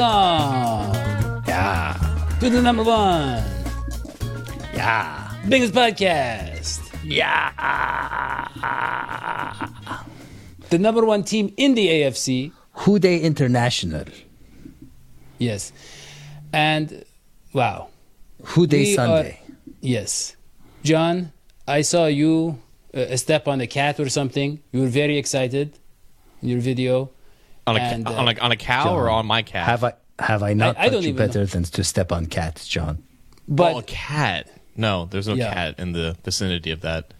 Welcome Yeah. to the number one Yeah. biggest podcast. Yeah. The number one team in the AFC. Huday International. Yes. And wow. Huday We Sunday. are- yes. John, I saw you uh, step on a cat or something. You were very excited in your video. On a, And, uh, on a on a cow or on my cat? have I have I not I- I don't taught you even better than to step on cats, John? But oh, a cat. No, there's no Yeah. cat in the vicinity of that.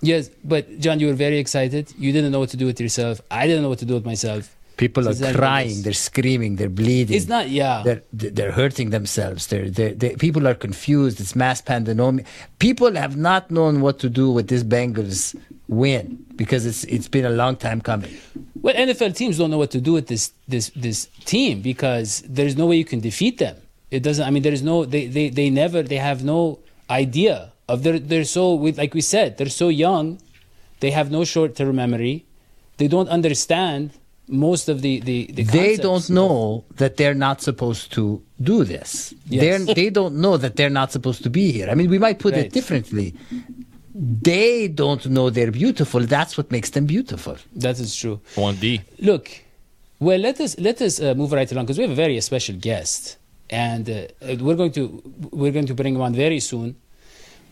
yes, but John, you were very excited. You didn't know what to do with yourself. I didn't know what to do with myself. People are crying, they're screaming, they're bleeding. It's not, yeah. They're they're hurting themselves. They're, they're, they people are confused. It's mass pandemonium. People have not known what to do with this Bengals win because it's it's been a long time coming. Well, NFL teams don't know what to do with this this this team because there's no way you can defeat them. It doesn't. I mean, there is no. They they, they never. They have no idea of their. They're so like we said. They're so young. They have no short term memory. They don't understand most of the the. the They don't know that they're not supposed to do this. Yes. They're, they don't know that they're not supposed to be here. I mean, we might put Right. it differently. They don't know they're beautiful. That's what makes them beautiful. That is true. One D. Look, well, let us let us uh, move right along because we have a very special guest, and uh, uh, we're going to we're going to bring him on very soon.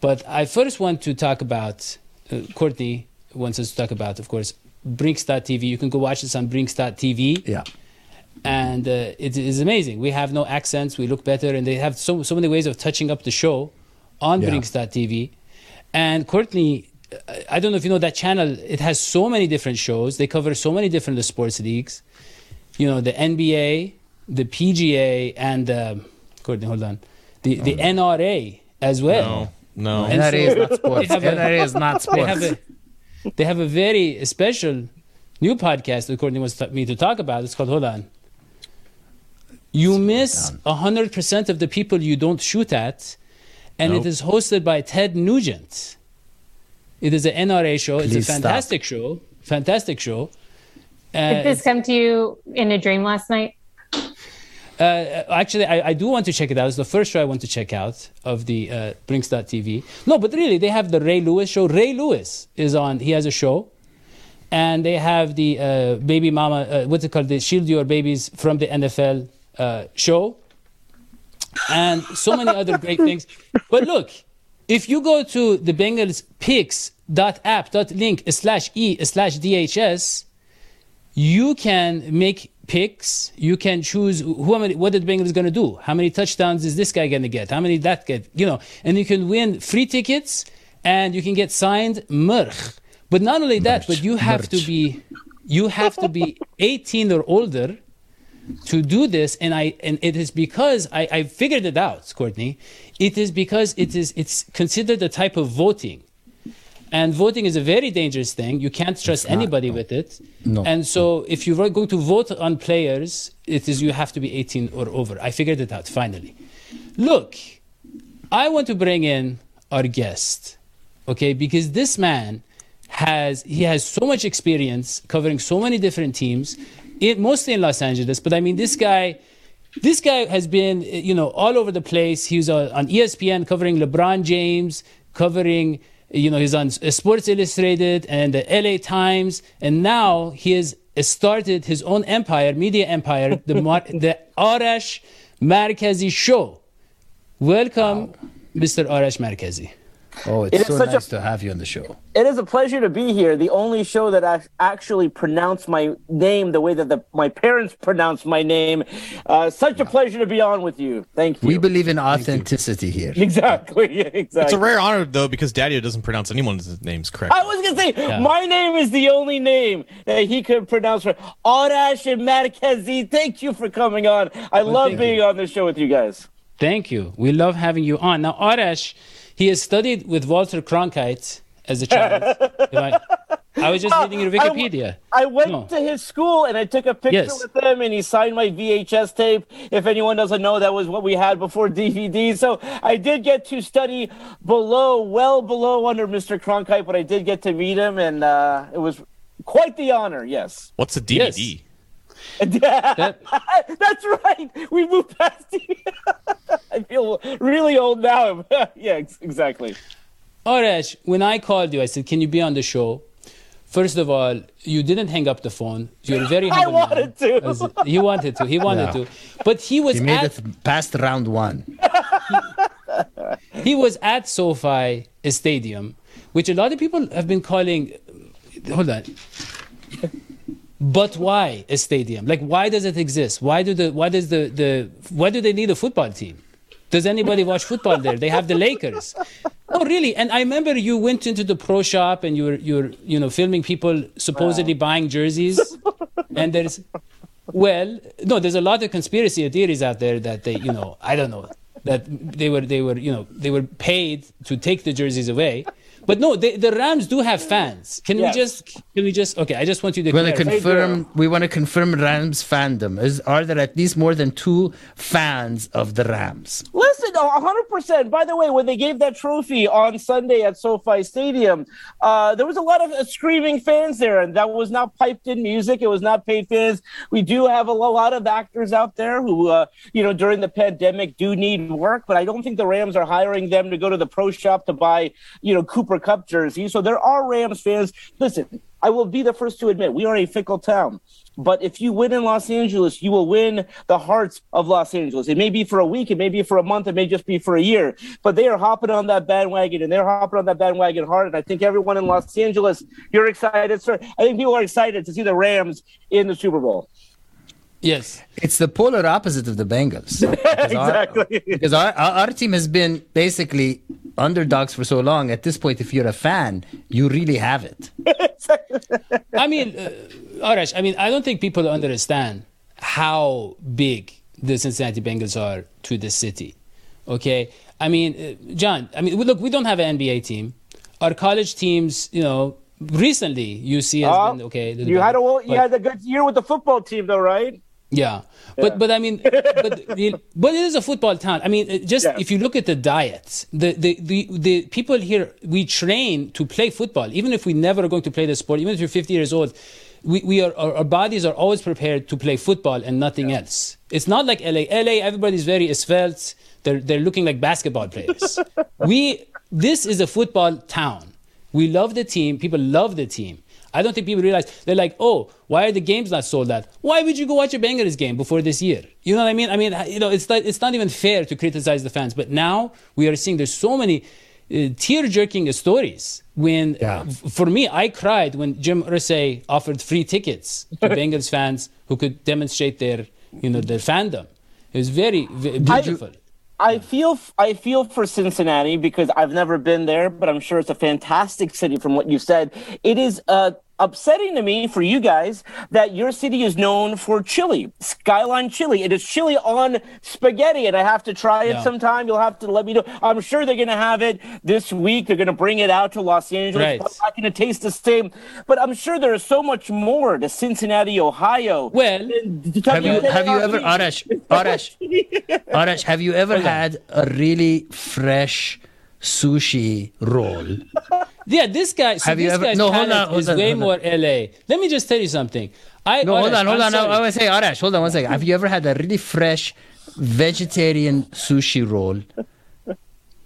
But I first want to talk about uh, Courtney wants us to talk about, of course, Brinx.tv. You can go watch this on Brinx.tv, Yeah. and uh, it is amazing. We have no accents. We look better, and they have so so many ways of touching up the show on Yeah. Brinx.tv. And Courtney, uh, I don't know if you know that channel. It has so many different shows. They cover so many different sports leagues. You know, the NBA, the PGA, and uh, Courtney, hold on, the the NRA as well. No, no. And NRA is not sports. they NRA is not They have sports. a they have a very special new podcast that Courtney wants to- me to talk about. It's called Hold On. You miss hundred percent of the people you don't shoot at, and Nope. it is hosted by Ted Nugent. It is an NRA show. it's a Please stop. fantastic show. Fantastic show. Uh, Did this come to you in a dream last night? Uh, actually, I, I do want to check it out. It's the first show I want to check out of the uh, Brinx.tv. No, but really, they have the Ray Lewis show. Ray Lewis is on, he has a show. And they have the uh, Baby Mama, uh, what's it called? The Shield Your Babies from the NFL uh, show. And so many other great things. But look, if you go to the Bengals picks.app.link slash e slash DHS, you can make picks. You can choose who, many, what the Bengals going to do. How many touchdowns is this guy going to get? How many that get? You know, and you can win free tickets and you can get signed merch. But not only that, but you have to be, you have to be 18 or older to do this. And I, and it is because I, I figured it out, Courtney. It is because it is, it's considered a type of voting. And voting is a very dangerous thing. You can't trust anybody with it. No. And so if you're going to vote on players, it is you have to be 18 or over. I figured it out finally. Look, I want to bring in our guest, okay? Because this man has he has so much experience covering so many different teams, it, mostly in Los Angeles. But I mean, this guy, this guy has been you know all over the place. He was uh, on ESPN covering LeBron James, covering You know, he's on Sports Illustrated and the LA Times, and now he has started his own empire, media empire, the Mar- the Arash Markazi Show. Welcome, Mr. Arash Markazi. Oh, It it's is so such a- nice to have you on the show. It is a pleasure to be here. The only show that I actually pronounce my name the way that the, my parents pronounce my name. Uh, such a pleasure to be on with you. Thank you. We believe in authenticity here. exactly. Exactly. It's a rare honor though because Daddy doesn't pronounce anyone's names correctly. I was gonna say my name is the only name that he could pronounce. For Arash and Markazi, thank you for coming on. I love thank being on the show with you guys. Thank you. We love having you on. Now, Arash, he has studied with Walter Cronkite as a child. I, I was just reading your I w- Wikipedia. I went No. to his school and I took a picture Yes. with him, and he signed my VHS tape. If anyone doesn't know, that was what we had before DVD. So I did get to study below, well below under Mr. Cronkite, but I did get to meet him, and uh, it was quite the honor. Yes, What's a DVD? That- that's right. We moved past. You. I feel really old now. yeah, exactly. Arash, when I called you, I said, "Can you be on the show?" First of all, you didn't hang up the phone. You're a very I humble man. wanted to. As- He wanted to. He wanted Yeah. to. But he was He made at it past round one. he was at SoFi Stadium, which a lot of people have been calling. Hold on. But why a stadium? Like, why does it exist? Why do the why does the the why do they need a football team? Does anybody watch football there? They have the Lakers. Oh, really? And I remember you went into the pro shop and you were you're you know filming people supposedly buying jerseys, and there's well, no, there's a lot of conspiracy theories out there that they, you know, I don't know, that they were, they were, you know, they were paid to take the jerseys away. But no, the Rams do have fans. Can yes. we just can we just okay? I just want you to. Want to confirm. We want to confirm Rams fandom. Is are there at least more than two fans of the Rams? 100%. By the way, when they gave that trophy on Sunday at SoFi Stadium, uh, there was a lot of uh, screaming fans there, and that was not piped in music. It was not paid fans. We do have a lot of actors out there who, uh, you know, during the pandemic do need work, but I don't think the Rams are hiring them to go to the pro shop to buy, you know, Cooper Kupp jerseys. So there are Rams fans. Listen, I will be the first to admit we are a fickle town. But if you win in Los Angeles, you will win the hearts of Los Angeles. It may be for a week, it may be for a month, it may just be for a year. But they are hopping on that bandwagon and they're hopping on that bandwagon hard. And I think everyone in Los Angeles, you're excited, sir. I think people are excited to see the Rams in the Super Bowl. Yes. It's the polar opposite of the Bengals. Because our- Exactly. because our, our, our team has been basically underdogs for so long. At this point, if you're a fan, you really have it. I mean, uh, Arash, I mean, I don't think people understand how big the Cincinnati Bengals are to the city. Okay? I mean, uh, John, I mean, look, we don't have an NBA team. Our college teams, you know, recently UC has Uh, been okay. little you bit, had a you but- had a good year with the football team, though, right? Yeah, but but I mean, but but it is a football town. I mean, just Yeah. if you look at the diets, the, the the the people here we train to play football, even if we never are going to play the sport, even if you're 50 years old. We, we are our, our bodies are always prepared to play football and nothing else. It's not like LA. LA, everybody's very svelte. They're they're looking like basketball players. we this is a football town. We love the team. People love the team. I don't think people realize they're like, oh, why are the games not sold out? Why would you go watch a Bengals game before this year? You know what I mean? I mean, you know, it's not, it's not even fair to criticize the fans. But now we are seeing there's so many uh, tear-jerking stories. When Yeah. f- for me, I cried when Jim Irsay offered free tickets to Bengals fans who could demonstrate their, you know, their fandom. It was very, very beautiful. I feel I feel for Cincinnati because I've never been there, but I'm sure it's a fantastic city from what you said. It is uh, upsetting to me for you guys that your city is known for chili, Skyline chili. It is chili on spaghetti, and I have to try it Yeah. sometime. You'll have to let me know. I'm sure they're going to have it this week. They're going to bring it out to Los Angeles. Right. It's not going to taste the same, but I'm sure there is so much more to Cincinnati, Ohio. Well, Have you have you ever Arash Arash Arash have you ever had a really fresh sushi roll? Yeah, this guy. So Have you ever- guy's no, hold palate on, hold is on, way hold more LA. Let me just tell you something. I No, hold on, hold I'm on. I, sorry. I want to say Arash, hold on one second. Have you ever had a really fresh vegetarian sushi roll?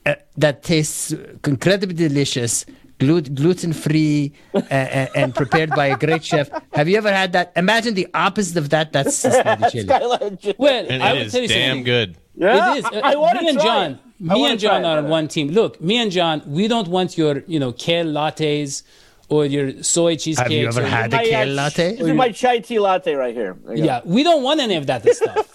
uh, that tastes incredibly delicious, glut- gluten free, uh, uh, and prepared by a great chef. Have you ever had that? Imagine the opposite of that. That's Cincinnati chili. Skyline chili. Well, And I it will tell you damn something. good. Yeah, it is. I, I Uh, want me to and try John, it. I me and John are on one team. Look, me and John, we don't want your, you know, kale lattes or your soy cheesecake. Have you ever or your- had a kale latte? This is my chai tea latte right here. There you go. Yeah, we don't want any of that stuff.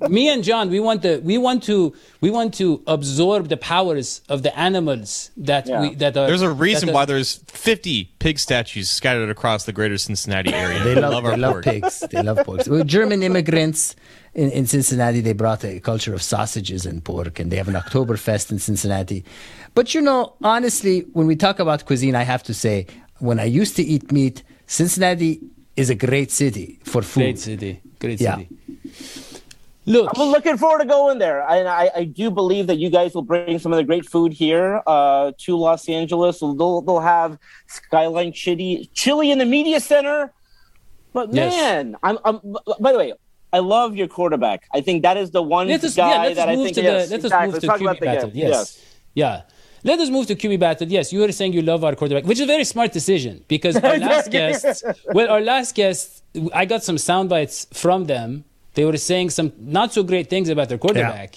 Me and John, we want the we want to we want to absorb the powers of the animals that Yeah. we that are. There's a reason that are- why there's 50 pig statues scattered across the greater Cincinnati area. They love, our they love pigs. They love pork. Well, German immigrants in, in Cincinnati, they brought a culture of sausages and pork, and they have an Oktoberfest in Cincinnati. But you know, honestly, when we talk about cuisine, I have to say, when I used to eat meat, Cincinnati is a great city for food. great city, great Yeah. city. Look, I'm looking forward to going there, and I, I do believe that you guys will bring some of the great food here uh, to Los Angeles. They'll, they'll have Skyline Chili, chili in the media center. But Yes. man, I'm, I'm. By the way, I love your quarterback. I think that is the one let us guy yeah, let that us I think. to yes, the let us exactly. move Let's to talk QB about the battle. game. Yes. Yeah. Let us move to QB battle. Yes, you were saying you love our quarterback, which is a very smart decision because our last guest, well, our last guest, I got some sound bites from them. They were saying some not so great things about their quarterback,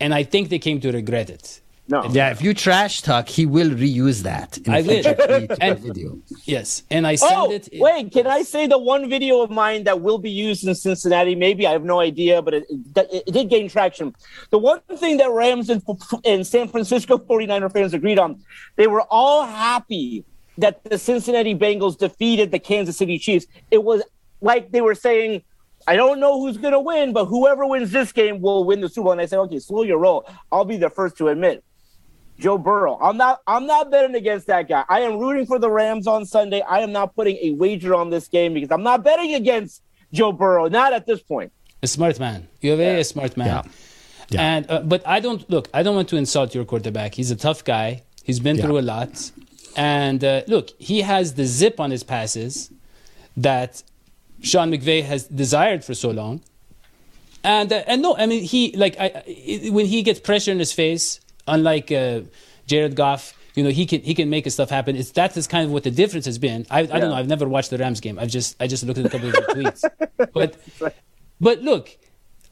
and I think they came to regret it. No. Yeah, if you trash talk, he will reuse that in I a will. future tweet And- video. Yes, and I sent Oh, it. wait! Can I say the one video of mine that will be used in Cincinnati? Maybe I have no idea, but it, it, it did gain traction. The one thing that Rams and, and San Francisco 49er fans agreed on, they were all happy that the Cincinnati Bengals defeated the Kansas City Chiefs. It was like they were saying, "I don't know who's going to win, but whoever wins this game will win the Super Bowl." And I said, "Okay, slow your roll. I'll be the first to admit." Joe Burrow. I'm not I'm not betting against that guy. I am rooting for the Rams on Sunday. I am not putting a wager on this game because I'm not betting against Joe Burrow. Not at this point. A smart man. You're a very smart man. Yeah. Yeah. And uh, but I don't look. I don't want to insult your quarterback. He's a tough guy. He's been Yeah. through a lot. And uh, look, he has the zip on his passes that Sean McVay has desired for so long. And uh, and no, I mean he like I, I when he gets pressure in his face, unlike uh, Jared Goff, you know he can he can make his stuff happen. It's that is kind of what the difference has been. I, I don't know. I've never watched the Rams game. I've just I just looked at a couple of your tweets. But but look,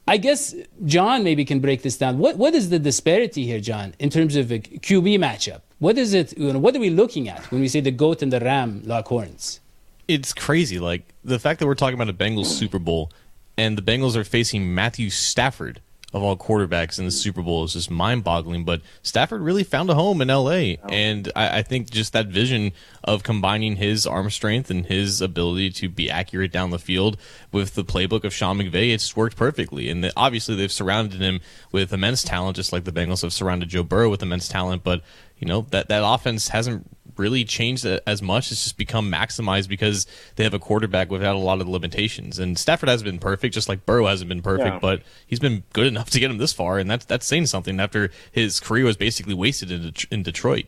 I guess John maybe can break this down. What what is the disparity here, John, in terms of a QB matchup? What is it? You know, what are we looking at when we say the goat and the ram lock horns? It's crazy. Like the fact that we're talking about a Bengals Super Bowl and the Bengals are facing Matthew Stafford of all quarterbacks in the Super Bowl is just mind boggling. But Stafford really found a home in LA. Oh. And I, I think just that vision of combining his arm strength and his ability to be accurate down the field with the playbook of Sean McVay, it's worked perfectly. And the, obviously they've surrounded him with immense talent, just like the Bengals have surrounded Joe Burrow with immense talent. But, you know, that, that offense hasn't really changed as much. It's just become maximized because they have a quarterback without a lot of limitations. And Stafford hasn't been perfect, just like Burrow hasn't been perfect, Yeah. but he's been good enough to get him this far, and that's that's saying something after his career was basically wasted in, Det- in Detroit.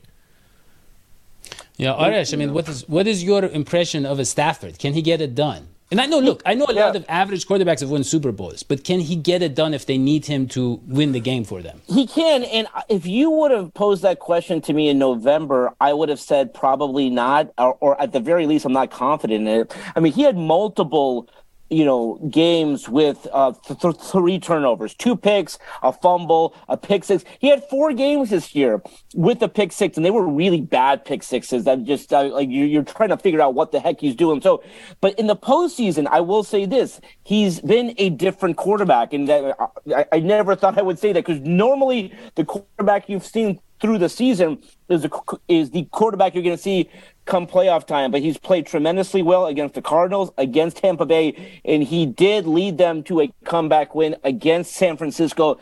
Yeah, Arash, I mean, what is what is your impression of a Stafford? Can he get it done? And I know, look, I know a lot Yeah. of average quarterbacks have won Super Bowls, but can he get it done if they need him to win the game for them? He can. And if you would have posed that question to me in November, I would have said probably not, or, or at the very least, I'm not confident in it. I mean, he had multiple. You know, games with uh, th- th- three turnovers, two picks, a fumble, a pick six. He had four games this year with a pick six, and they were really bad pick sixes. That just uh, like you, you're trying to figure out what the heck he's doing. So, but in the postseason, I will say this: he's been a different quarterback, and that I, I never thought I would say that because normally the quarterback you've seen through the season is is the quarterback you're going to see come playoff time. But he's played tremendously well against the Cardinals, against Tampa Bay, and he did lead them to a comeback win against San Francisco.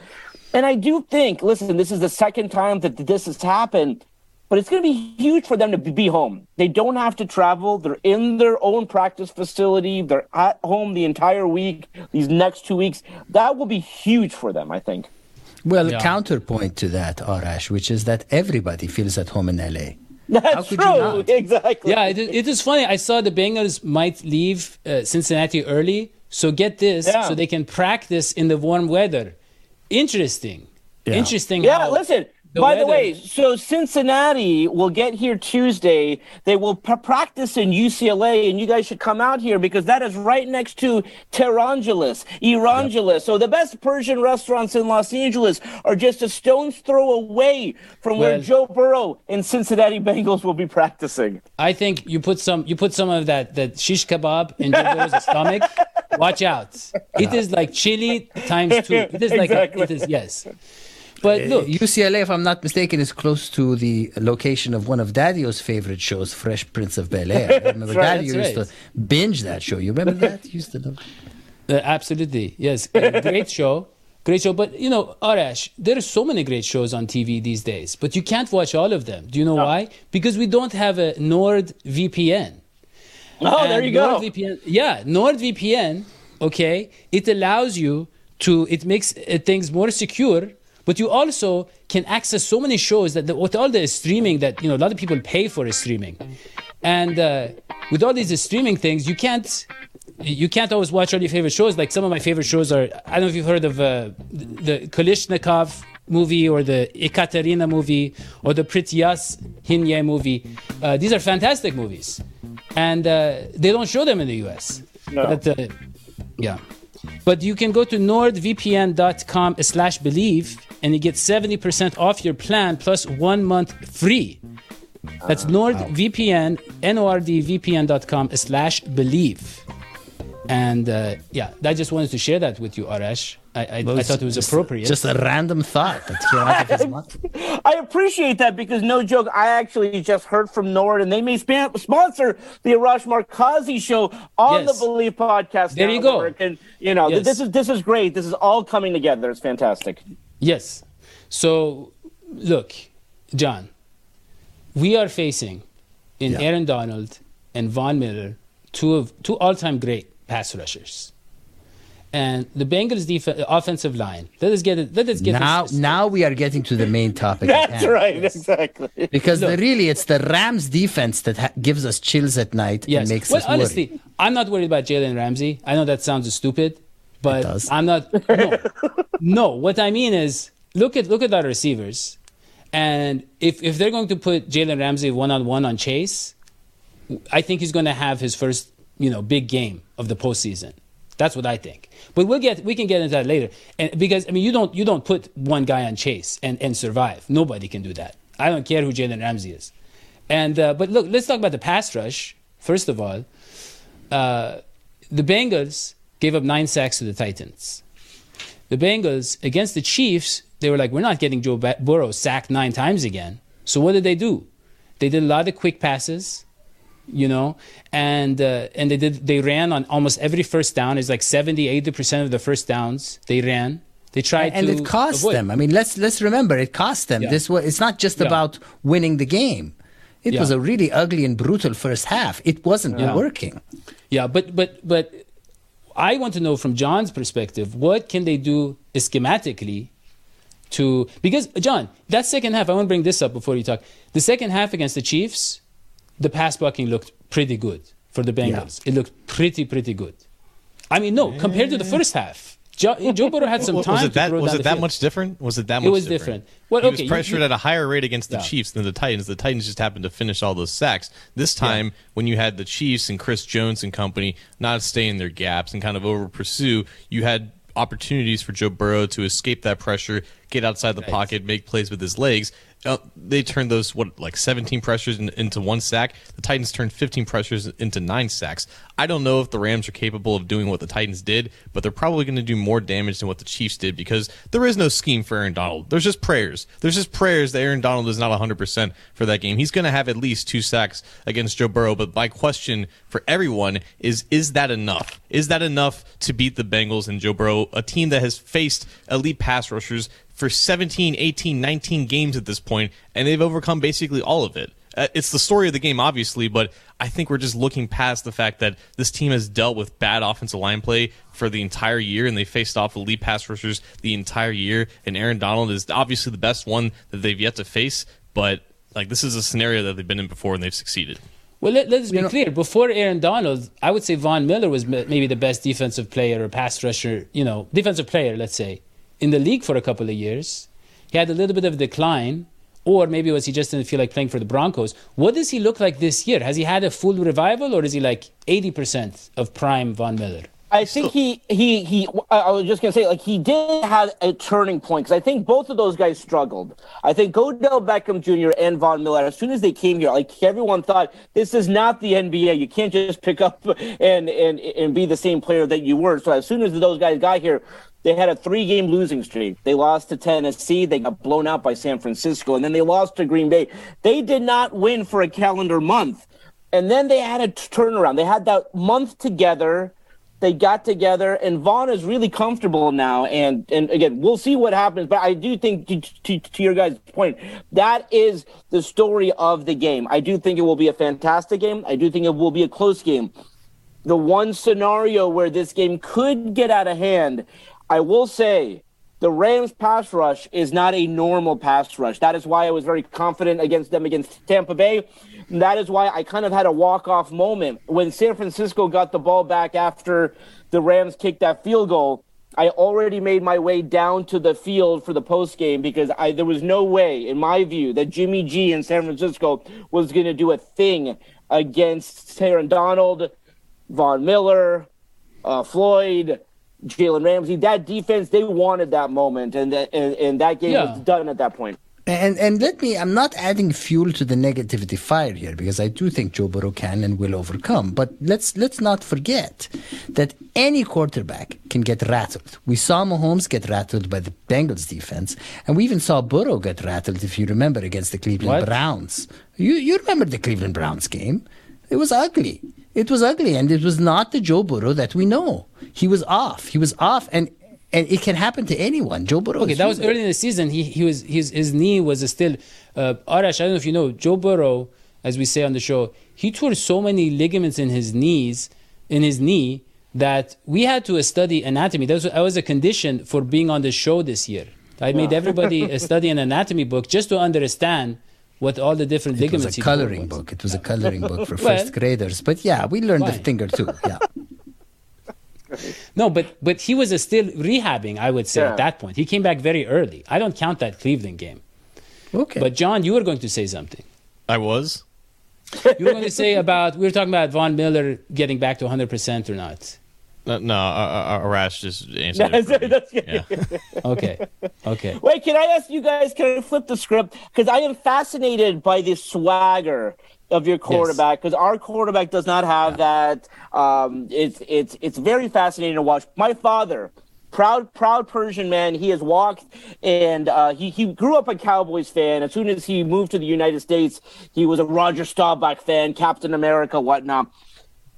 And I do think, listen, this is the second time that this has happened. But it's going to be huge for them to be home. They don't have to travel. They're in their own practice facility. They're at home the entire week, these next two weeks. That will be huge for them, I think. Well, Yeah. counterpoint to that, Arash, which is that everybody feels at home in LA. That's could you true. not? Exactly. Yeah, it, it is funny. I saw the Bengals might leave uh, Cincinnati early, so get this, Yeah. so they can practice in the warm weather. Interesting. Yeah. Interesting. Yeah, how- listen. By the way, so Cincinnati will get here Tuesday. They will p- practice in UCLA, and you guys should come out here because that is right next to Tehrangeles, Irangeles. So the best Persian restaurants in Los Angeles are just a stone's throw away from where Joe Burrow and Cincinnati Bengals will be practicing. I think you put some you put some of that that shish kebab in Joe Burrow's stomach. Watch out! It is like chili times two. It is like Exactly. it is yes. But look, UCLA, if I'm not mistaken, is close to the location of one of Daddy-O's favorite shows, Fresh Prince of Bel Air. I remember right, Daddy used right. to binge that show. You remember that? He used to know. Uh, absolutely, yes. Uh, great show, great show. But you know, Arash, there are so many great shows on TV these days, but you can't watch all of them. Do you know why? Because we don't have a NordVPN. Oh, there And you go. NordVPN, yeah, NordVPN. Okay, it allows you to. It makes uh, things more secure. But you also can access so many shows that the, with all the streaming that you know a lot of people pay for is streaming, and uh, with all these streaming things, you can't you can't always watch all your favorite shows. Like some of my favorite shows are I don't know if you've heard of uh, the Kalashnikov movie or the Ekaterina movie or the Prityas Hinye movie. Uh, these are fantastic movies, and uh, they don't show them in the U.S. No. But, uh, yeah. But you can go to nordvpn.com slash believe and you get 70% off your plan plus one month free. That's NordVPN, N-O-R-D-V-P-N.com slash believe. And uh, yeah, I just wanted to share that with you, Arash. I, I, I thought it was Just- appropriate. Just a random thought that came out of his. I appreciate that because no joke, I actually just heard from Nord, and they may span- sponsor the Arash Markazi show on Yes. the Believe podcast. There you go. And you know, Yes. this is this is great. This is all coming together. It's fantastic. Yes. So, look, John, we are facing in Yeah. Aaron Donald and Von Miller two of two all-time great pass rushers. And the Bengals' def- offensive line. Let us get it. Let us get Now, this. now we are getting to the main topic. That's hand. right. Exactly. Because the, really, it's the Rams' defense that ha- gives us chills at night Yes. and makes well, us worry. honestly, I'm not worried about Jalen Ramsey. I know that sounds stupid, but does. I'm not. No, no. What I mean is, look at look at our receivers, and if if they're going to put Jalen Ramsey one on one on Chase, I think he's going to have his first you know big game of the postseason. That's what I think. But we'll get we can get into that later. And because I mean you don't you don't put one guy on Chase and, and survive. Nobody can do that. I don't care who Jalen Ramsey is. And uh, but look, let's talk about the pass rush. First of all, uh, the Bengals gave up nine sacks to the Titans. The Bengals against the Chiefs, they were like, we're not getting Joe Burrow sacked nine times again. So what did they do? They did a lot of quick passes, you know, and uh, and they did they ran on almost every first down. It's like 70, 80 percent of the first downs they ran. They tried and to it cost avoid. them. I mean, let's let's remember it cost them. Yeah. This was it's not just Yeah. about winning the game. It Yeah. was a really ugly and brutal first half. It wasn't working. Yeah, but but but I want to know from John's perspective, what can they do schematically to because John, that second half, I want to bring this up before you talk. The second half against the Chiefs, the pass blocking looked pretty good for the Bengals. It looked pretty pretty good. I mean, no, compared to the first half. Joe, Joe Burrow had some was time it to that throw was down it the that field. much different? Was it that much? It was different? different. Well, he okay, was pressured you- at a higher rate against the Yeah. Chiefs than the Titans. The Titans just happened to finish all those sacks. This time, when you had the Chiefs and Chris Jones and company not stay in their gaps and kind of over pursue, you had opportunities for Joe Burrow to escape that pressure, get outside the Right. pocket, make plays with his legs. Uh, they turned those what like 17 pressures in, into one sack. The Titans turned 15 pressures into nine sacks. I don't know if the Rams are capable of doing what the Titans did, but they're probably going to do more damage than what the Chiefs did because there is no scheme for Aaron Donald. There's just prayers. There's just prayers that Aaron Donald is not 100% for that game. He's going to have at least two sacks against Joe Burrow, but my question for everyone is is that enough? Is that enough to beat the Bengals and Joe Burrow, a team that has faced elite pass rushers for 17, 18, 19 games at this point, and they've overcome basically all of it. Uh, it's the story of the game, obviously, but I think we're just looking past the fact that this team has dealt with bad offensive line play for the entire year, and they faced off elite pass rushers the entire year. And Aaron Donald is obviously the best one that they've yet to face, but like this is a scenario that they've been in before and they've succeeded. Well, let, let's be clear. Before Aaron Donald, I would say Von Miller was ma- maybe the best defensive player or pass rusher, you know, defensive player, let's say, in the league for a couple of years. He had a little bit of decline or maybe was he just didn't feel like playing for the Broncos? What does he look like this year? Has he had a full revival, or is he like eighty percent of prime Von Miller? I think he he he. I was just gonna say, like he did have a turning point because I think both of those guys struggled. I think Odell Beckham Jr. and Von Miller, as soon as they came here, like everyone thought this is not the NBA. You can't just pick up and and and be the same player that you were. So as soon as those guys got here, they had a three game losing streak. They lost to Tennessee. They got blown out by San Francisco. And then they lost to Green Bay. They did not win for a calendar month. And then they had a turnaround. They had that month together. They got together, and Von is really comfortable now. And and again, we'll see what happens. But I do think, to, to, to your guys' point, that is the story of the game. I do think it will be a fantastic game. I do think it will be a close game. The one scenario where this game could get out of hand I will say the Rams pass rush is not a normal pass rush. That is why I was very confident against them against Tampa Bay. That is why I kind of had a walk off moment when San Francisco got the ball back after the Rams kicked that field goal. I already made my way down to the field for the post game because I there was no way, in my view, that Jimmy G in San Francisco was going to do a thing against Aaron Donald, Von Miller, uh, Floyd, Jalen Ramsey. That defense, they wanted that moment, and that and, and that game Yeah. was done at that point. And and let me I'm not adding fuel to the negativity fire here because I do think Joe Burrow can and will overcome. But let's let's not forget that any quarterback can get rattled. We saw Mahomes get rattled by the Bengals defense, and we even saw Burrow get rattled if you remember against the Cleveland What? Browns. You you remember the Cleveland Browns game? It was ugly. It was ugly, and it was not the Joe Burrow that we know. He was off. He was off, and and it can happen to anyone. Joe Burrow. Okay, that was early in the season. He he was his his knee was still. Uh, Arash, I don't know if you know Joe Burrow, as we say on the show, he tore so many ligaments in his knees, in his knee, that we had to study anatomy. That was, that was a condition for being on the show this year. I made everybody uh, study an anatomy book just to understand what all the different It was ligaments. a he tore coloring book. It was a coloring book for Well, first graders. But yeah, we learned a fine. thing or two. Yeah. No, but but he was still rehabbing. I would say Yeah. at that point, he came back very early. I don't count that Cleveland game. Okay. But John, you were going to say something. I was. You were going to say about we were talking about Von Miller getting back to 100 percent or not. No, no uh, uh, Arash just answered. That's- it for yeah. Okay, okay. Wait, can I ask you guys? Can I flip the script? Because I am fascinated by the swagger of your quarterback. Because our quarterback does not have that. Um, it's it's it's very fascinating to watch. My father, proud proud Persian man, he has walked and uh, he he grew up a Cowboys fan. As soon as he moved to the United States, he was a Roger Staubach fan, Captain America, whatnot.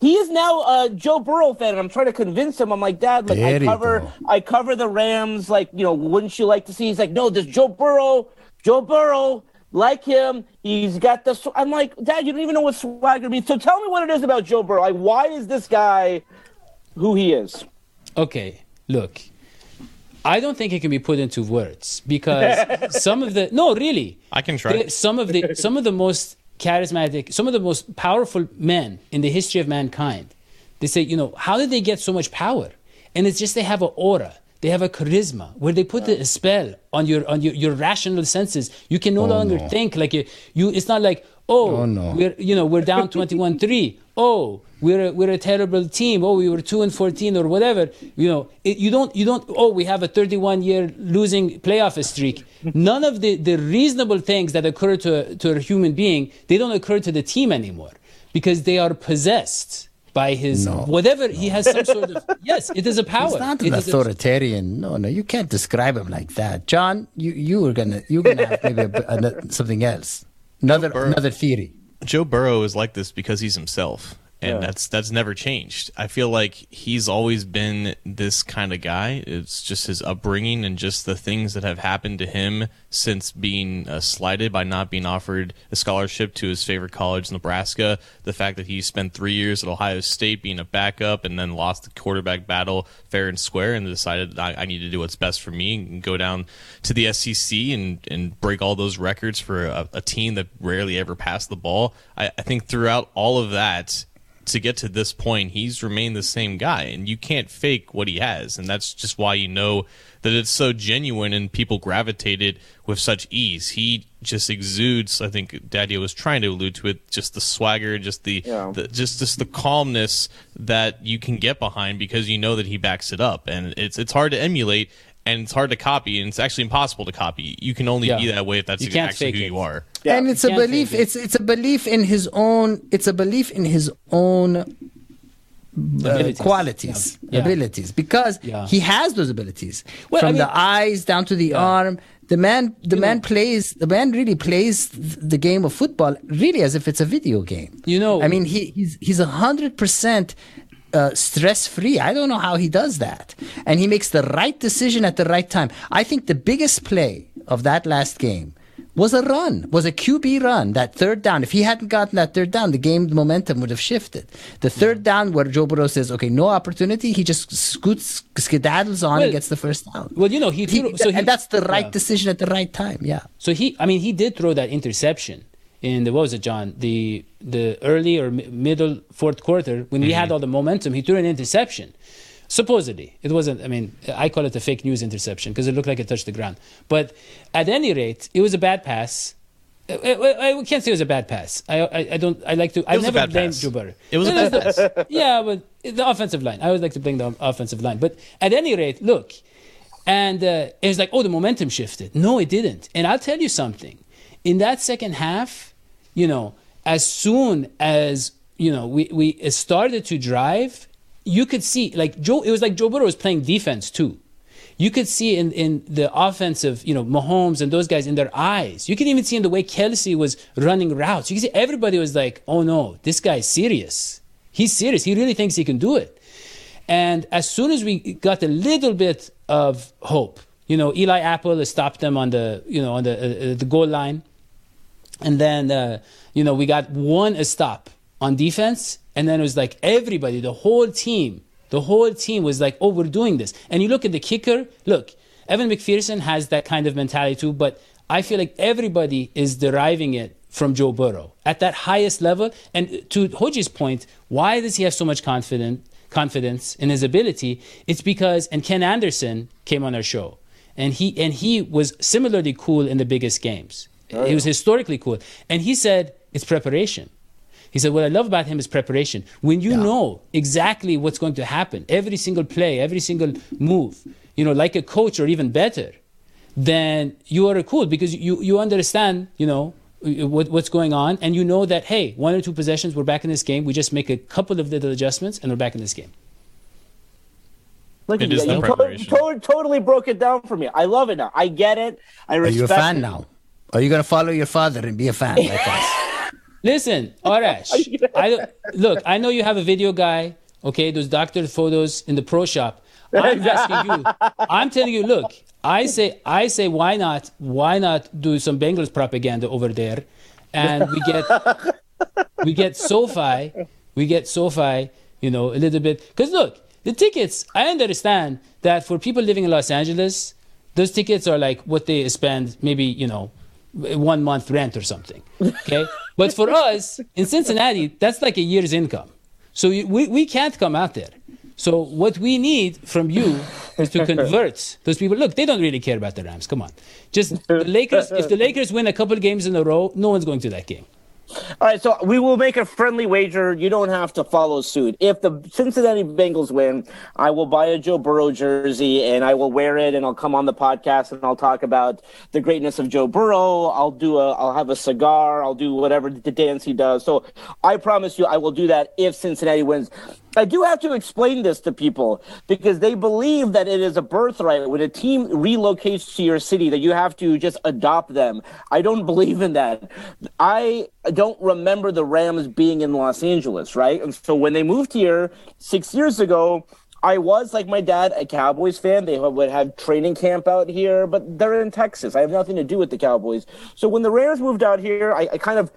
He is now a Joe Burrow fan, and I'm trying to convince him. I'm like, Dad, like There I cover, go. I cover the Rams. Like, you know, wouldn't you like to see? He's like, no, this Joe Burrow, Joe Burrow, like him. He's got the. sw-" I'm like, Dad, you don't even know what swagger means. So tell me what it is about Joe Burrow. Like, why is this guy who he is? Okay, look. I don't think it can be put into words because some of the no, really. I can try. The- some of the some of the most charismatic, some of the most powerful men in the history of mankind. They say, you know, how did they get so much power? And it's just they have an aura, they have a charisma where they put a spell on your on your, your rational senses. You can no oh, longer think like you, you. It's not like oh, Oh, no. we're you know we're down twenty one three. Oh, we're a, we're a terrible team. Oh, we were two and fourteen or whatever. You know, it, you don't you don't. Oh, we have a thirty one year losing playoff streak. None of the the reasonable things that occur to to a human being they don't occur to the team anymore because they are possessed by his No, whatever he has some sort of yes it is a power He's not It an is a- authoritarian. No, no, you can't describe him like that, John. You you were gonna you were gonna have maybe a, a, something else, another another theory. Joe Burrow is like this because he's himself, and that's that's never changed. I feel like he's always been this kind of guy. It's just his upbringing and just the things that have happened to him since being uh, slighted by not being offered a scholarship to his favorite college, Nebraska. The fact that he spent three years at Ohio State being a backup and then lost the quarterback battle fair and square, and decided I, I need to do what's best for me and go down to the SEC and and break all those records for a, a team that rarely ever passed the ball. I, I think throughout all of that, to get to this point, he's remained the same guy, and you can't fake what he has, and that's just why you know that it's so genuine and people gravitated with such ease. He just exudes. I think Daddy was trying to allude to it, just the swagger, just the, Yeah. the just just the calmness that you can get behind because you know that he backs it up, and it's it's hard to emulate. And it's hard to copy, and it's actually impossible to copy. You can only Yeah. be that way if that's You can't actually fake who it. you are. Yeah. and it's a belief. it. It's it's a belief in his own. It's a belief in his own uh, Abilities. qualities, Yeah. abilities, because Yeah. he has those abilities Well, from I mean- the eyes down to the arm. The man, the man plays. The man really plays the game of football really as if it's a video game. You know- I mean, he, he's he's a hundred percent. Uh, stress free. I don't know how he does that. And he makes the right decision at the right time. I think the biggest play of that last game was a run, was a QB run, that third down. If he hadn't gotten that third down, the game momentum would have shifted. The third down where Joe Burrow says, okay, no opportunity, he just scoots, skedaddles on Well- and gets the first down. Well, you know, he, He- so he and that's the right yeah. decision at the right time. Yeah. So he, I mean, he did throw that interception in the what was it, John? The the early or mi- middle fourth quarter when we had mm-hmm. all the momentum. He threw an interception. Supposedly, it wasn't. I mean, I call it a fake news interception because it looked like it touched the ground. But at any rate, it was a bad pass. I, I, I can't say it was a bad pass. I, I, I don't. I like to. I never blame. Joe Burrow. It was a bad pass. Yeah, but the offensive line. I always like to blame the offensive line. But at any rate, look, and uh, it was like, oh, the momentum shifted. No, it didn't. And I'll tell you something. In that second half, you know, as soon as you know we we started to drive, you could see like Joe. It was like Joe Burrow was playing defense too. You could see in, in the offensive, you know, Mahomes and those guys in their eyes. You can even see in the way Kelce was running routes. You can see everybody was like, oh no, this guy's serious. He's serious. He really thinks he can do it. And as soon as we got a little bit of hope, you know, Eli Apple stopped them on the, you know, on the uh, uh, the goal line, and then uh, you know we got one stop on defense, and then it was like everybody, the whole team, the whole team was like, oh, we're doing this. And you look at the kicker. Look, Evan McPherson has that kind of mentality too, but I feel like everybody is deriving it from Joe Burrow at that highest level. And to Hoji's point, why does he have so much confidence? confidence in his ability, it's because and Ken Anderson came on our show, and he and he was similarly cool in the biggest games. Oh, he was historically cool, and he said it's preparation. He said, What I love about him is preparation. When you know exactly what's going to happen, every single play, every single move, you know, like a coach or even better, then you are cool because you, you understand, you know, what, what's going on, and you know that, hey, one or two possessions, we're back in this game. We just make a couple of little adjustments, and we're back in this game. Look It at is you. the You to- totally broke it down for me. I love it now. I get it. I respect Are respect you a fan it. now? Are you going to follow your father and be a fan like us? Listen, Arash, I look. I know you have a video guy. Okay, those doctored photos in the pro shop. I'm asking you. I'm telling you. Look, I say, I say, why not? Why not do some Bengals propaganda over there, and we get, we get SoFi, we get SoFi. You know, a little bit. Because look, the tickets. I understand that for people living in Los Angeles, those tickets are like what they spend. Maybe you know one month rent or something. Okay, but for us in Cincinnati, that's like a year's income. So we we can't come out there. So what we need from you is to convert those people. Look, they don't really care about the Rams. Come on, just the Lakers. If the Lakers win a couple games in a row, no one's going to that game. All right, so we will make a friendly wager. You don't have to follow suit. If the Cincinnati Bengals win, I will buy a Joe Burrow jersey and I will wear it and I'll come on the podcast and I'll talk about the greatness of Joe Burrow. I'll do a I'll have a cigar, I'll do whatever the dance he does. So I promise you I will do that if Cincinnati wins. I do have to explain this to people because they believe that it is a birthright when a team relocates to your city that you have to just adopt them. I don't believe in that. I don't remember the Rams being in Los Angeles, right? And so when they moved here six years ago, I was like my dad, a Cowboys fan. They would have training camp out here, but they're in Texas. I have nothing to do with the Cowboys. So when the Rams moved out here, I, I kind of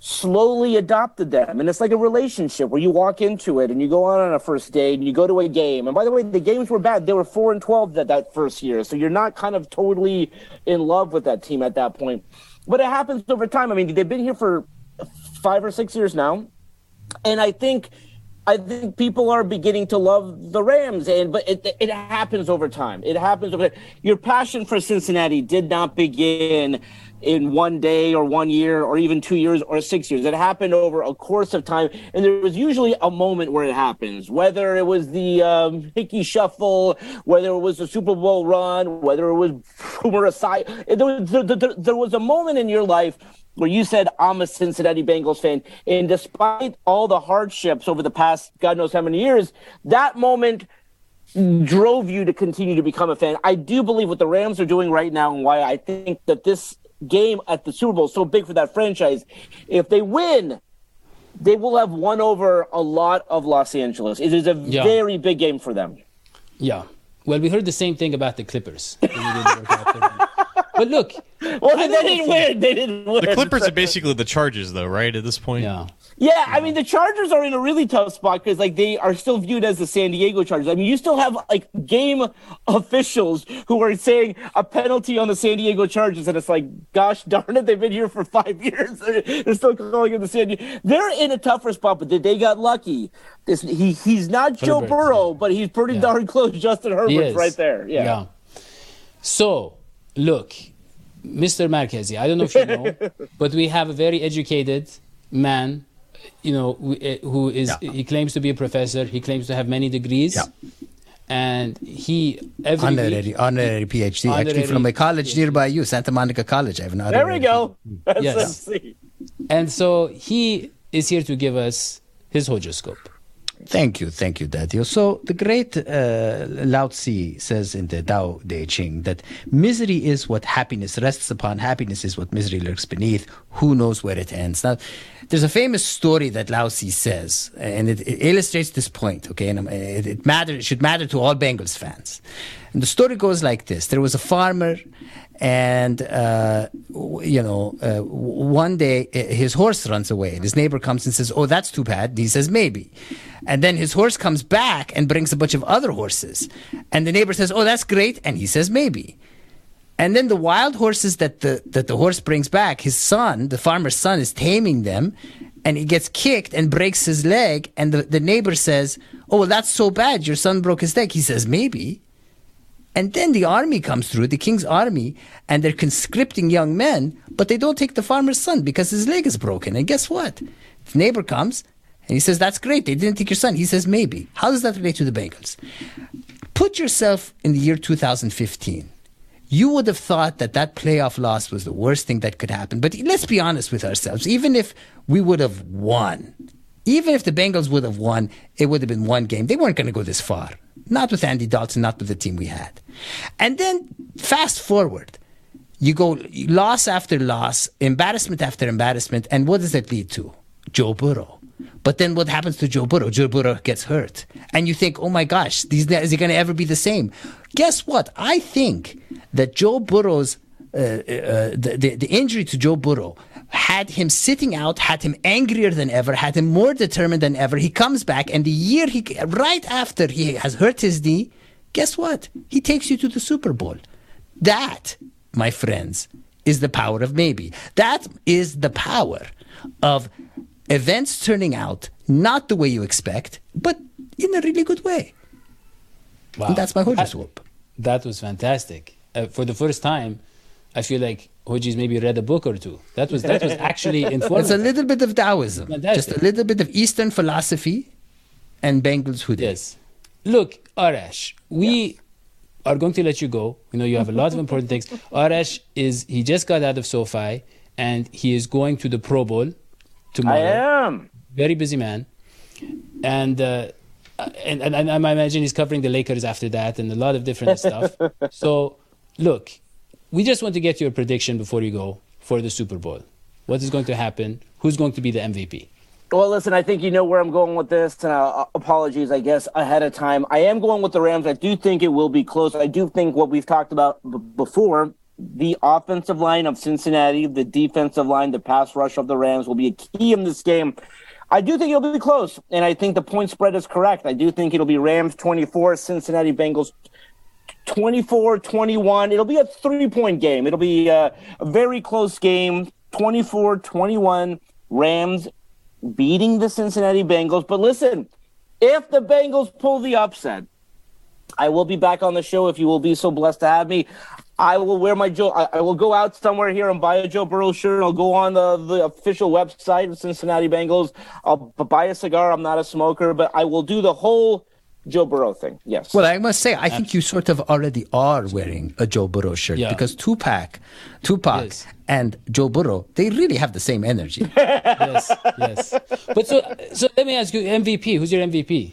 slowly adopted them. And it's like a relationship where you walk into it and you go on on a first date and you go to a game. And by the way, the games were bad. They were 4 and 12 that, that first year. So you're not kind of totally in love with that team at that point. But it happens over time. I mean, they've been here for five or six years now. And I think I think people are beginning to love the Rams, and but it, it happens over time. It happens over. Your passion for Cincinnati did not begin in one day or one year or even two years or six years. It happened over a course of time, and there was usually a moment where it happens. Whether it was the um, Ickey Shuffle, whether it was the Super Bowl run, whether it was Boomer Esiason, there there, there, there was a moment in your life where you said, I'm a Cincinnati Bengals fan. And despite all the hardships over the past God knows how many years, that moment drove you to continue to become a fan. I do believe what the Rams are doing right now and why I think that this game at the Super Bowl so big for that franchise. If they win, they will have won over a lot of Los Angeles. It is a yeah. very big game for them. Yeah. Well, we heard the same thing about the Clippers. but look, well, they didn't win. They didn't win. The Clippers are basically the Chargers, though, right? At this point, yeah. Yeah, I mean mm-hmm. the Chargers are in a really tough spot because like they are still viewed as the San Diego Chargers. I mean, you still have like game officials who are saying a penalty on the San Diego Chargers, and it's like, gosh darn it, they've been here for five years. They're still calling it the San Diego. They're in a tougher spot, but they got lucky. This he he's not Herbert, Joe Burrow, but he's pretty yeah. darn close. Justin Herbert's right there. Yeah. yeah. So look, Mr. Markazi, I don't know if you know, but we have a very educated man, you know, eh, who is, yeah. he claims to be a professor, he claims to have many degrees. Yeah. And he every honorary, week, honorary PhD, honorary actually from a college PhD. nearby you, Santa Monica College. I have an There we go. yes. And so he is here to give us his horoscope. Thank you, thank you, Daddy. So the great uh, Lao Tzu says in the Tao Te Ching that misery is what happiness rests upon. Happiness is what misery lurks beneath. Who knows where it ends? Now, there's a famous story that Lao Tzu says, and it, it illustrates this point. Okay, and um, it, it matter it should matter to all Bengals fans. And the story goes like this: There was a farmer, and uh, you know, uh, one day his horse runs away, and his neighbor comes and says, "Oh, that's too bad." And he says, "Maybe." And then his horse comes back and brings a bunch of other horses, and the neighbor says, "Oh, that's great," and he says, "Maybe." And then the wild horses that the that the horse brings back, his son, the farmer's son, is taming them, and he gets kicked and breaks his leg. And the, the neighbor says, "Oh, well, that's so bad. Your son broke his leg." He says, "Maybe." And then the army comes through, the king's army, and they're conscripting young men, but they don't take the farmer's son because his leg is broken. And guess what? The neighbor comes and he says, That's great. They didn't take your son. He says, Maybe. How does that relate to the Bengals? Put yourself in the year 2015. You would have thought that that playoff loss was the worst thing that could happen. But let's be honest with ourselves. Even if we would have won, even if the Bengals would have won, it would have been one game. They weren't going to go this far. Not with Andy Dalton, not with the team we had. And then fast forward, you go loss after loss, embarrassment after embarrassment, and what does that lead to? Joe Burrow. But then what happens to Joe Burrow? Joe Burrow gets hurt. And you think, oh my gosh, these, is he going to ever be the same? Guess what? I think that Joe Burrow's, uh, uh, the, the, the injury to Joe Burrow had him sitting out, had him angrier than ever, had him more determined than ever. He comes back, and the year he, right after he has hurt his knee, guess what? He takes you to the Super Bowl. That, my friends, is the power of maybe. That is the power of events turning out not the way you expect, but in a really good way. Wow. And that's my Hoja swoop. That was fantastic. Uh, for the first time, I feel like Hoji's maybe read a book or two. That was that was actually informative. It's a little bit of Taoism, Fantastic. just a little bit of Eastern philosophy, and Bengals Hoodie. Yes. Look, Arash, we yeah. are going to let you go. We know you have a lot of important things. Arash is he just got out of SoFi and he is going to the Pro Bowl tomorrow. I am very busy man, and. Uh, and, and, and I imagine he's covering the Lakers after that and a lot of different stuff. so, look, we just want to get your prediction before you go for the Super Bowl. What is going to happen? Who's going to be the MVP? Well, listen, I think you know where I'm going with this, and uh, apologies, I guess, ahead of time. I am going with the Rams. I do think it will be close. I do think what we've talked about b- before the offensive line of Cincinnati, the defensive line, the pass rush of the Rams will be a key in this game. I do think it'll be close, and I think the point spread is correct. I do think it'll be Rams 24, Cincinnati Bengals 24 21. It'll be a three point game. It'll be a, a very close game 24 21. Rams beating the Cincinnati Bengals. But listen, if the Bengals pull the upset, I will be back on the show if you will be so blessed to have me. I will wear my Joe. I, I will go out somewhere here and buy a Joe Burrow shirt. I'll go on the, the official website of Cincinnati Bengals. I'll buy a cigar. I'm not a smoker, but I will do the whole Joe Burrow thing. Yes. Well, I must say, I think you sort of already are wearing a Joe Burrow shirt Yeah. because Tupac, Tupac, Yes. and Joe Burrow, they really have the same energy. yes, yes. But so, so let me ask you, MVP. Who's your MVP?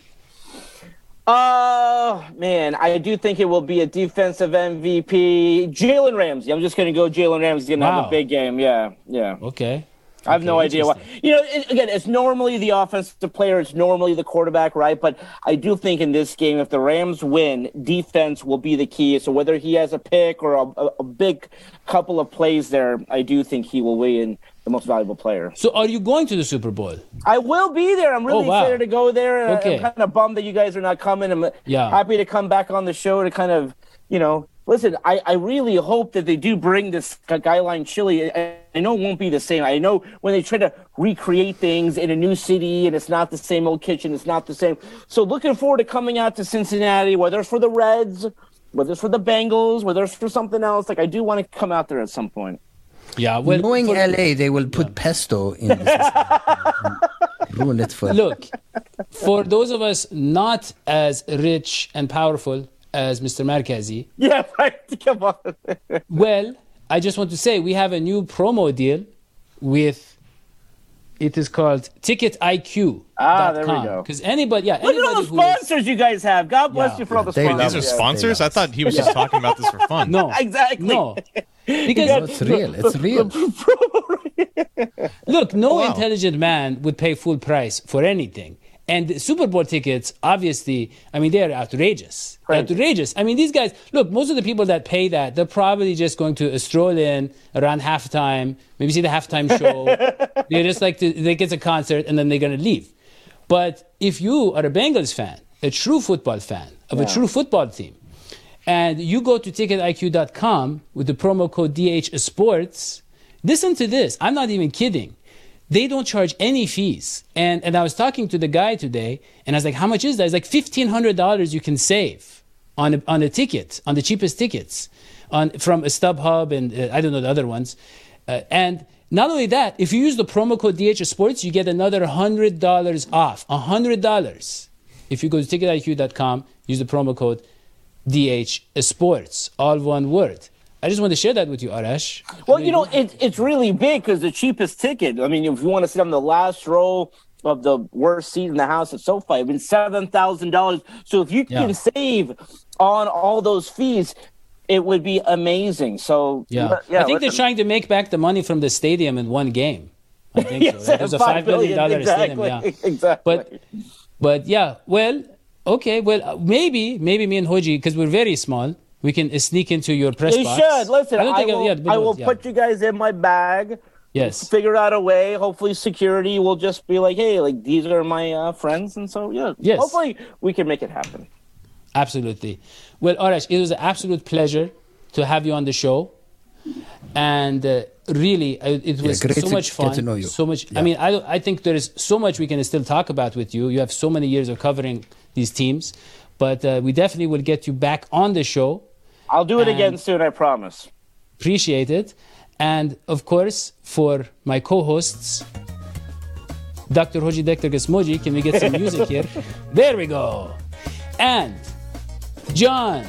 Uh man, I do think it will be a defensive MVP. Jalen Ramsey. I'm just gonna go Jalen Ramsey gonna have a big game. Yeah, yeah. Okay. I have no idea why. You know, it, again, it's normally the offensive player, it's normally the quarterback, right? But I do think in this game, if the Rams win, defense will be the key. So whether he has a pick or a, a, big couple of plays there, I do think he will win the most valuable player. So are you going to the Super Bowl? I will be there. I'm really Oh, wow. excited to go there. Okay. I'm kind of bummed that you guys are not coming. I'm Yeah. happy to come back on the show to kind of, you know, listen. I, I really hope that they do bring this Skyline chili. I, I know it won't be the same. I know when they try to recreate things in a new city and it's not the same old kitchen, it's not the same. So looking forward to coming out to Cincinnati, whether it's for the Reds, whether it's for the Bengals, whether it's for something else. Like I do want to come out there at some point. Yeah. Well, Knowing for- LA, they will put pesto in this. ruin it for Look, for those of us not as rich and powerful as Mr. Markazi, Yeah, right. Come on. well, I just want to say we have a new promo deal with. It is called TicketIQ. Ah, there we go. Because anybody, yeah, Look at all the who is- sponsors you guys have. God bless Yeah. you for all the They sponsors. These are sponsors? I thought he was just talking about this for fun. no, Exactly. no, No, because it's real. It's real. Look, no Wow. intelligent man would pay full price for anything. And the Super Bowl tickets, obviously, I mean, they're outrageous. Right. Outrageous. I mean, these guys, look, most of the people that pay that, they're probably just going to stroll in around halftime, maybe see the halftime show. They're just like to, they get a concert and then they're going to leave. But if you are a Bengals fan, a true football fan of a true football team, and you go to ticketiq.com with the promo code DH Sports, listen to this. I'm not even kidding. They don't charge any fees. And, and I was talking to the guy today, and I was like, how much is that? It's like $1,500 you can save on a, on a ticket, on the cheapest tickets, on, from a StubHub and uh, I don't know the other ones. Uh, and not only that, if you use the promo code DH Sports, you get another $100 off. $100 if you go to ticketiq.com, use the promo code DH Sports, all one word. I just want to share that with you, Arash. Well, you know, it, it's really big because the cheapest ticket. I mean, if you want to sit on the last row of the worst seat in the house at SoFi, it's been seven thousand dollars. So if you can save on all those fees, it would be amazing. So Yeah, yeah I think they're trying to make back the money from the stadium in one game. I think Yes, so. There's a five billion dollar billion, stadium. Yeah, exactly, exactly. But, but yeah, well, okay, well, maybe, maybe me and Hoji, because we're very small, we can sneak into your press You box. should listen. I, don't think will, yeah, I will yeah. put you guys in my bag. Yes. Figure out a way. Hopefully, security will just be like, "Hey, like these are my uh, friends," and so yeah. Yes. Hopefully, we can make it happen. Absolutely. Well, Arash, it was an absolute pleasure to have you on the show. And uh, really, uh, it was great so to much get fun. to know you. So much. I mean, I, I think there is so much we can still talk about with you. You have so many years of covering these teams. But uh, we definitely will get you back on the show. I'll do it And- again soon. I promise. Appreciate it. And of course, for my co hosts, Dr. Hoji Dekter Gesmoji, can we get some music here? There we go. And John,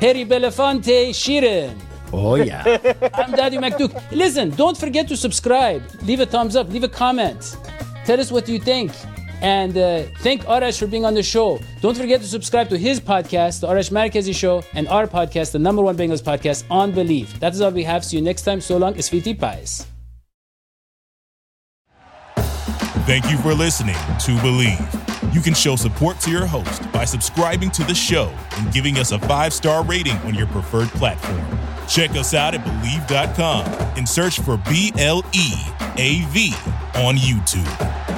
Harry Belafonte Shirin. Oh, yeah. I'm Daddy McDuke. Listen, don't forget to subscribe. Leave a thumbs up. Leave a comment. Tell us what you think. And uh, thank Arash for being on the show. Don't forget to subscribe to his podcast, The Arash Markazi Show, and our podcast, the number one Bengals podcast, On Bleav. That is all we have. See you next time. So long. Esfiti Pais. Thank you for listening to Bleav. You can show support to your host by subscribing to the show and giving us a five star rating on your preferred platform. Check us out at Bleav.com and search for B L E A V on YouTube.